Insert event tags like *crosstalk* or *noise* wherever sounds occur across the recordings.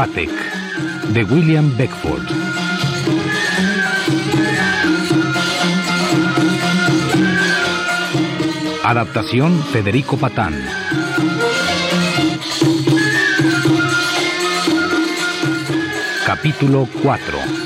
Batek, de William Beckford. Adaptación Federico Patán. Capítulo 4.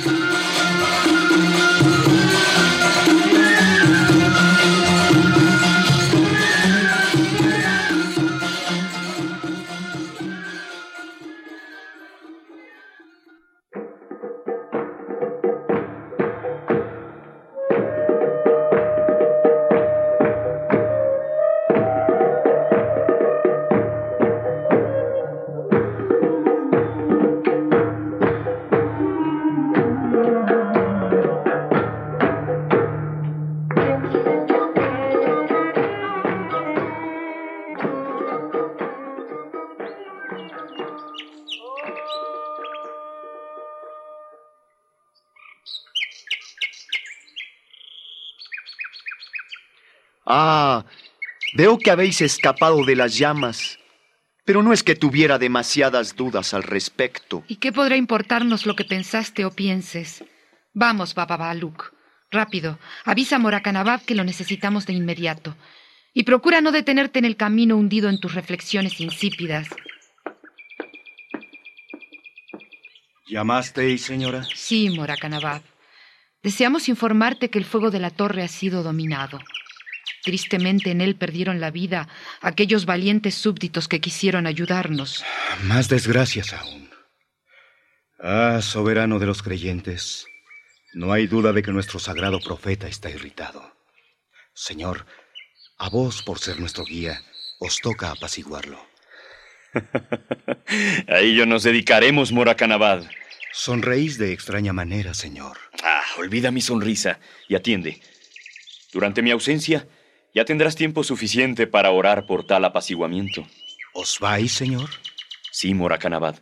Veo que habéis escapado de las llamas, pero no es que tuviera demasiadas dudas al respecto. ¿Y qué podrá importarnos lo que pensaste o pienses? Vamos, Baba Baluk. Rápido, avisa a Morakanabab que lo necesitamos de inmediato. Y procura no detenerte en el camino hundido en tus reflexiones insípidas. ¿Llamasteis, señora? Sí, Morakanabab. Deseamos informarte que el fuego de la torre ha sido dominado. Tristemente en él perdieron la vida aquellos valientes súbditos que quisieron ayudarnos. Más desgracias aún. Ah, soberano de los creyentes, no hay duda de que nuestro sagrado profeta está irritado. Señor, a vos, por ser nuestro guía, os toca apaciguarlo. *laughs* a ello nos dedicaremos, Morakanabad. Sonreís de extraña manera, señor. Ah, olvida mi sonrisa y atiende. Durante mi ausencia, ya tendrás tiempo suficiente para orar por tal apaciguamiento. ¿Os vais, señor? Sí, Morakanabad.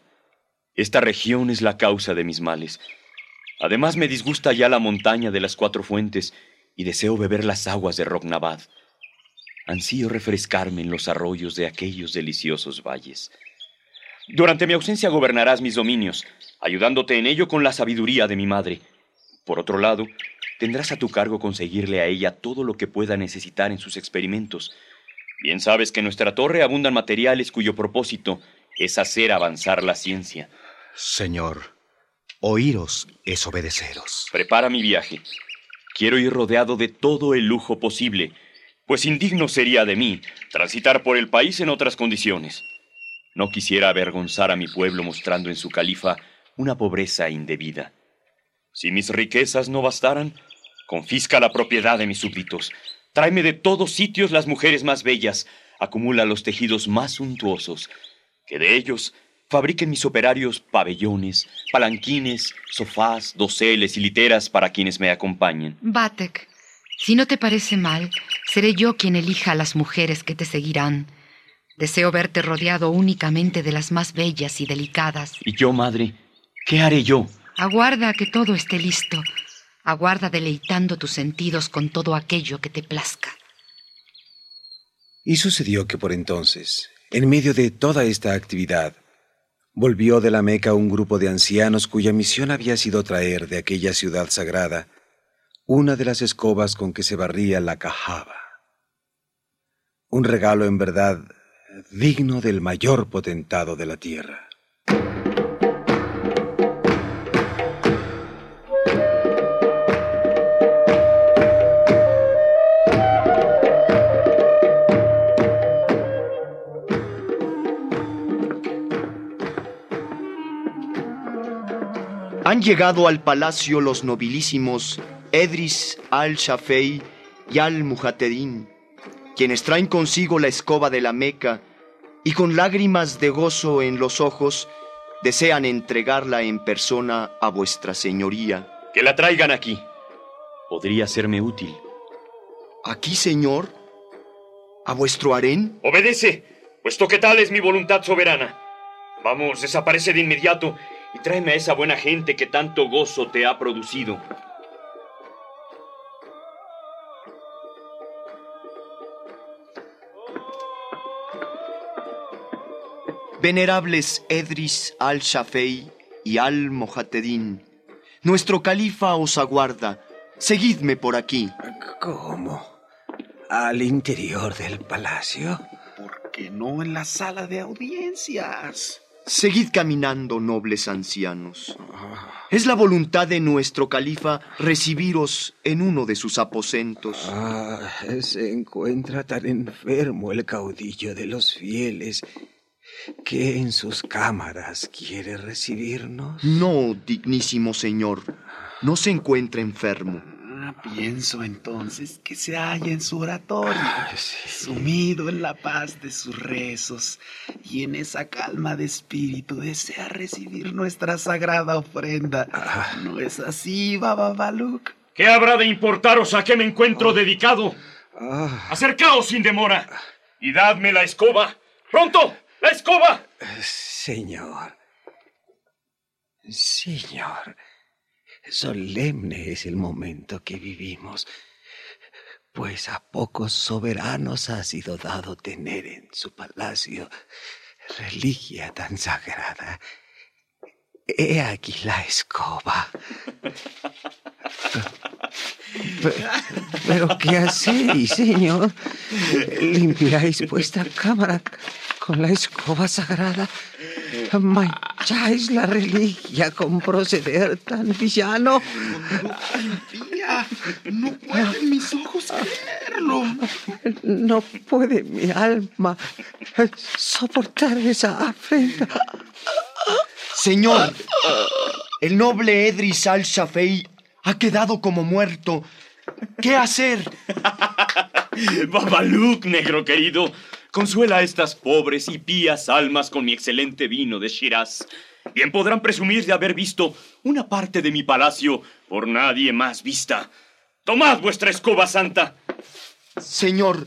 Esta región es la causa de mis males. Además, me disgusta ya la montaña de las cuatro fuentes y deseo beber las aguas de Rognabad. Ansío refrescarme en los arroyos de aquellos deliciosos valles. Durante mi ausencia gobernarás mis dominios, ayudándote en ello con la sabiduría de mi madre. Por otro lado, tendrás a tu cargo conseguirle a ella todo lo que pueda necesitar en sus experimentos. Bien sabes que en nuestra torre abundan materiales cuyo propósito es hacer avanzar la ciencia. Señor, oíros es obedeceros. Prepara mi viaje. Quiero ir rodeado de todo el lujo posible, pues indigno sería de mí transitar por el país en otras condiciones. No quisiera avergonzar a mi pueblo mostrando en su califa una pobreza indebida. Si mis riquezas no bastaran, confisca la propiedad de mis súbditos. Tráeme de todos sitios las mujeres más bellas. Acumula los tejidos más suntuosos. Que de ellos fabriquen mis operarios pabellones, palanquines, sofás, doseles y literas para quienes me acompañen. Batek, si no te parece mal, seré yo quien elija a las mujeres que te seguirán. Deseo verte rodeado únicamente de las más bellas y delicadas. ¿Y yo, madre? ¿Qué haré yo? Aguarda a que todo esté listo. Aguarda deleitando tus sentidos con todo aquello que te plazca. Y sucedió que por entonces, en medio de toda esta actividad, volvió de la Meca un grupo de ancianos cuya misión había sido traer de aquella ciudad sagrada una de las escobas con que se barría la cajaba. Un regalo en verdad digno del mayor potentado de la tierra. Han llegado al palacio los nobilísimos Edris al-Shafei y al-Muhatedin, quienes traen consigo la escoba de la Meca y con lágrimas de gozo en los ojos desean entregarla en persona a vuestra señoría. Que la traigan aquí. Podría serme útil. ¿Aquí, señor? ¿A vuestro harén? Obedece, puesto que tal es mi voluntad soberana. Vamos, desaparece de inmediato y tráeme a esa buena gente que tanto gozo te ha producido. venerables Edris al-Shafei y al-Mohatedin, nuestro califa os aguarda. Seguidme por aquí. ¿Cómo? ¿Al interior del palacio? ¿Por qué no en la sala de audiencias? Seguid caminando, nobles ancianos. Es la voluntad de nuestro califa recibiros en uno de sus aposentos. Ah, se encuentra tan enfermo el caudillo de los fieles que en sus cámaras quiere recibirnos. No, dignísimo señor, no se encuentra enfermo. Ah, pienso entonces que se halla en su oratorio, sumido en la paz de sus rezos y en esa calma de espíritu desea recibir nuestra sagrada ofrenda. ¿No es así, Baba Baluk? ¿Qué habrá de importaros a qué me encuentro dedicado? Ah, Acercaos sin demora y dadme la escoba. ¡Pronto! ¡La escoba! señor. Señor. Solemne es el momento que vivimos, pues a pocos soberanos ha sido dado tener en su palacio reliquia tan sagrada. He aquí la escoba. Pero, ¿qué hacéis, señor? ¿Limpiáis vuestra cámara con la escoba sagrada? ¿Mancháis la reliquia con proceder tan villano? Tía, no pueden mis ojos creerlo. No puede mi alma soportar esa afrenta. Señor, el noble Edris al-Shafei ha quedado como muerto. ¿Qué hacer? Babaluk, negro querido, consuela a estas pobres y pías almas con mi excelente vino de Shiraz. Bien podrán presumir de haber visto una parte de mi palacio por nadie más vista. Tomad vuestra escoba santa. Señor,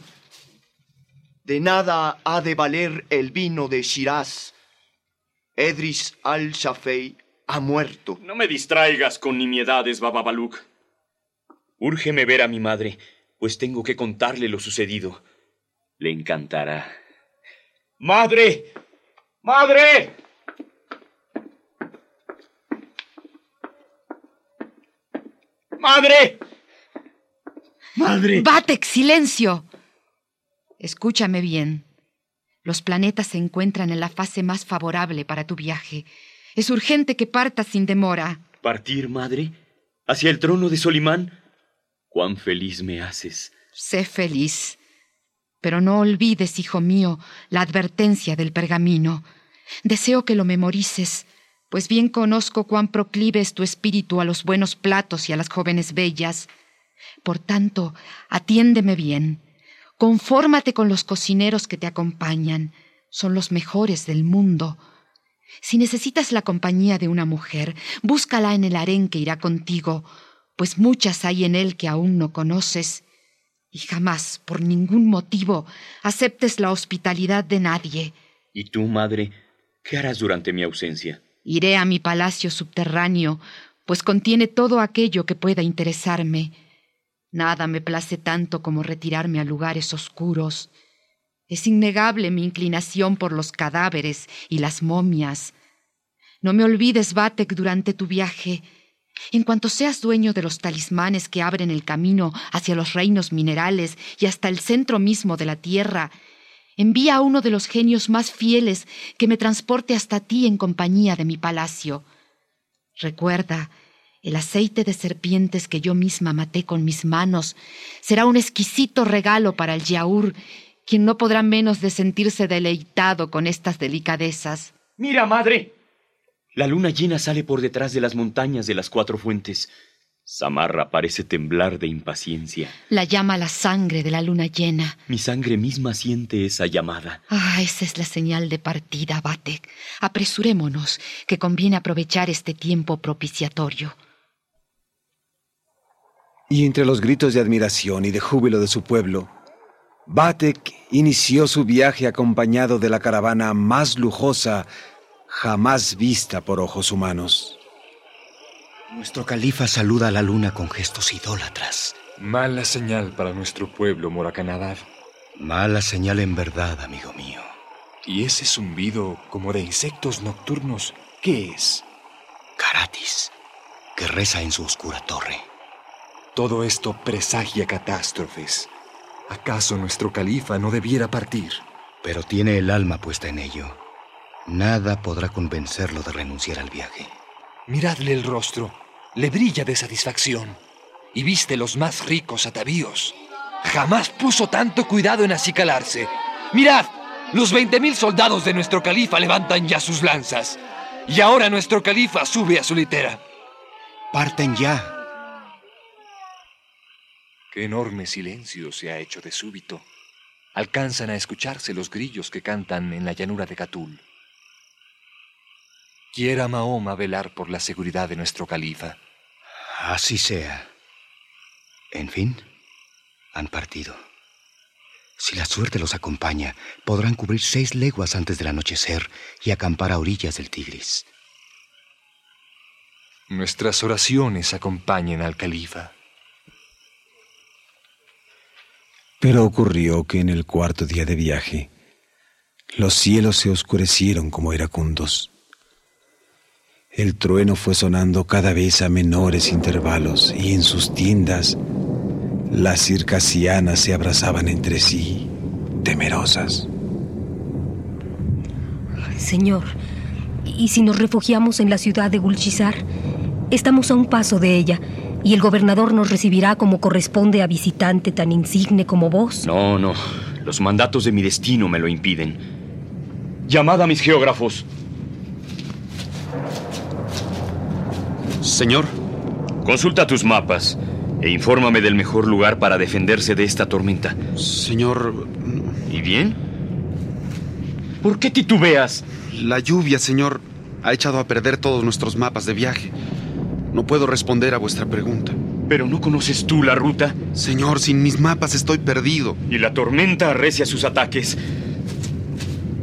de nada ha de valer el vino de Shiraz. Edris al-Shafei ha muerto. No me distraigas con nimiedades, Bababaluk. Úrgeme ver a mi madre, pues tengo que contarle lo sucedido. Le encantará. ¡Madre! ¡Madre! ¡Madre! ¡Madre! Batek, silencio. Escúchame bien. Los planetas se encuentran en la fase más favorable para tu viaje. Es urgente que partas sin demora. ¿Partir, madre? ¿Hacia el trono de Solimán? Cuán feliz me haces. Sé feliz. Pero no olvides, hijo mío, la advertencia del pergamino. Deseo que lo memorices, pues bien conozco cuán proclive es tu espíritu a los buenos platos y a las jóvenes bellas. Por tanto, atiéndeme bien. Confórmate con los cocineros que te acompañan. Son los mejores del mundo. Si necesitas la compañía de una mujer, búscala en el harén que irá contigo, pues muchas hay en él que aún no conoces. Y jamás, por ningún motivo, aceptes la hospitalidad de nadie. ¿Y tú, madre, qué harás durante mi ausencia? Iré a mi palacio subterráneo, pues contiene todo aquello que pueda interesarme. Nada me place tanto como retirarme a lugares oscuros. Es innegable mi inclinación por los cadáveres y las momias. No me olvides, Batek, durante tu viaje. En cuanto seas dueño de los talismanes que abren el camino hacia los reinos minerales y hasta el centro mismo de la tierra, envía a uno de los genios más fieles que me transporte hasta ti en compañía de mi palacio. Recuerda, el aceite de serpientes que yo misma maté con mis manos será un exquisito regalo para el Yaur, quien no podrá menos de sentirse deleitado con estas delicadezas. Mira, madre. La luna llena sale por detrás de las montañas de las cuatro fuentes. Samarra parece temblar de impaciencia. La llama la sangre de la luna llena. Mi sangre misma siente esa llamada. Ah, esa es la señal de partida, Batek. Apresurémonos, que conviene aprovechar este tiempo propiciatorio. Y entre los gritos de admiración y de júbilo de su pueblo, Batek inició su viaje acompañado de la caravana más lujosa jamás vista por ojos humanos. Nuestro califa saluda a la luna con gestos idólatras. Mala señal para nuestro pueblo, Moracanabad. Mala señal en verdad, amigo mío. ¿Y ese zumbido como de insectos nocturnos, qué es? Caratis, que reza en su oscura torre. Todo esto presagia catástrofes. ¿Acaso nuestro califa no debiera partir? Pero tiene el alma puesta en ello. Nada podrá convencerlo de renunciar al viaje. Miradle el rostro. Le brilla de satisfacción. Y viste los más ricos atavíos. Jamás puso tanto cuidado en acicalarse. Mirad, los veinte mil soldados de nuestro califa levantan ya sus lanzas. Y ahora nuestro califa sube a su litera. Parten ya. Qué enorme silencio se ha hecho de súbito. Alcanzan a escucharse los grillos que cantan en la llanura de Catul. Quiera Mahoma velar por la seguridad de nuestro califa. Así sea. En fin, han partido. Si la suerte los acompaña, podrán cubrir seis leguas antes del anochecer y acampar a orillas del Tigris. Nuestras oraciones acompañen al califa. Pero ocurrió que en el cuarto día de viaje, los cielos se oscurecieron como iracundos. El trueno fue sonando cada vez a menores intervalos y en sus tiendas las circasianas se abrazaban entre sí, temerosas. Señor, ¿y si nos refugiamos en la ciudad de Gulchizar? Estamos a un paso de ella y el gobernador nos recibirá como corresponde a visitante tan insigne como vos. No, no. Los mandatos de mi destino me lo impiden. Llamad a mis geógrafos. Señor. Consulta tus mapas e infórmame del mejor lugar para defenderse de esta tormenta. Señor... ¿Y bien? ¿Por qué titubeas? La lluvia, señor, ha echado a perder todos nuestros mapas de viaje. No puedo responder a vuestra pregunta. ¿Pero no conoces tú la ruta? Señor, sin mis mapas estoy perdido. Y la tormenta arrecia sus ataques.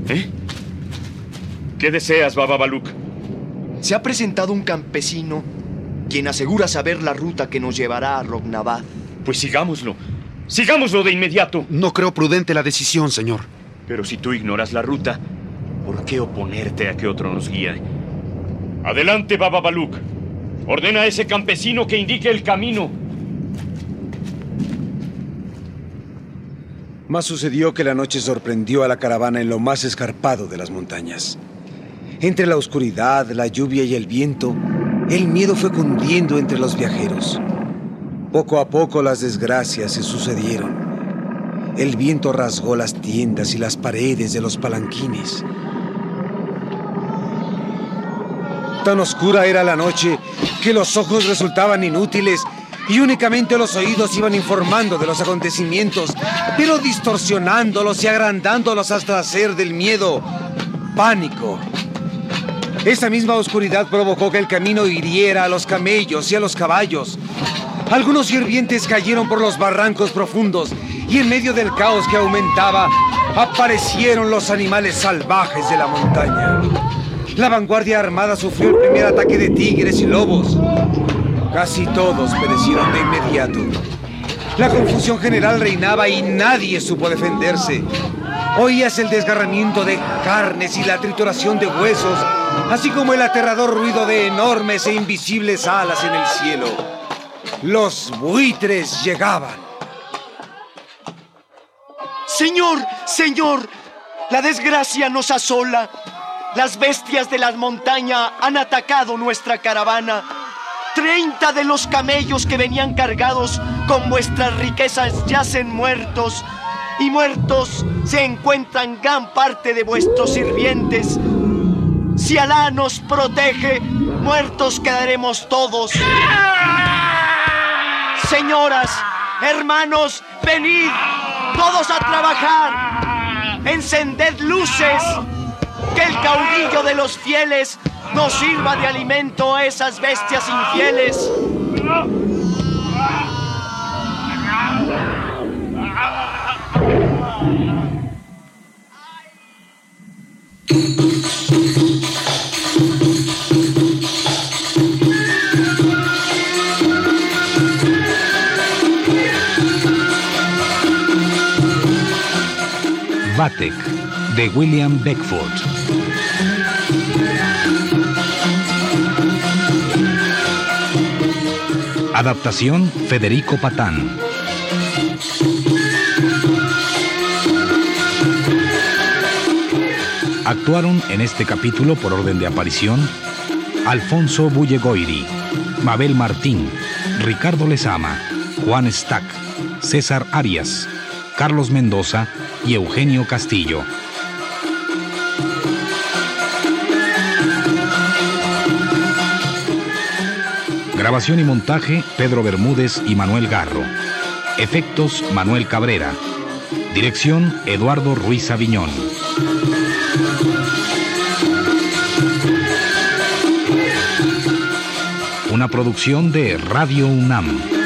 ¿Eh? ¿Qué deseas, Baba Baluk? Se ha presentado un campesino quien asegura saber la ruta que nos llevará a Rognabad. Pues sigámoslo. Sigámoslo de inmediato. No creo prudente la decisión, señor. Pero si tú ignoras la ruta, ¿por qué oponerte a que otro nos guíe? Adelante, Baba Baluk. Ordena a ese campesino que indique el camino. Más sucedió que la noche sorprendió a la caravana en lo más escarpado de las montañas. Entre la oscuridad, la lluvia y el viento, el miedo fue cundiendo entre los viajeros. Poco a poco las desgracias se sucedieron. El viento rasgó las tiendas y las paredes de los palanquines. Tan oscura era la noche que los ojos resultaban inútiles y únicamente los oídos iban informando de los acontecimientos, pero distorsionándolos y agrandándolos hasta hacer del miedo pánico. Esa misma oscuridad provocó que el camino hiriera a los camellos y a los caballos. Algunos sirvientes cayeron por los barrancos profundos y en medio del caos que aumentaba aparecieron los animales salvajes de la montaña. La vanguardia armada sufrió el primer ataque de tigres y lobos. Casi todos perecieron de inmediato. La confusión general reinaba y nadie supo defenderse. Oías el desgarramiento de carnes y la trituración de huesos, así como el aterrador ruido de enormes e invisibles alas en el cielo. Los buitres llegaban. Señor, señor, la desgracia nos asola. Las bestias de la montaña han atacado nuestra caravana. Treinta de los camellos que venían cargados con vuestras riquezas yacen muertos y muertos se encuentran gran parte de vuestros sirvientes. Si Alá nos protege, muertos quedaremos todos. Señoras, hermanos, venid, todos a trabajar. Encended luces, que el caudillo de los fieles nos sirva de alimento a esas bestias infieles. De William Beckford. Adaptación Federico Patán. Actuaron en este capítulo por orden de aparición Alfonso Bullegoiri, Mabel Martín, Ricardo Lezama, Juan Stack, César Arias, Carlos Mendoza y Eugenio Castillo. Grabación y montaje Pedro Bermúdez y Manuel Garro. Efectos Manuel Cabrera. Dirección Eduardo Ruiz Aviñón. Una producción de Radio UNAM.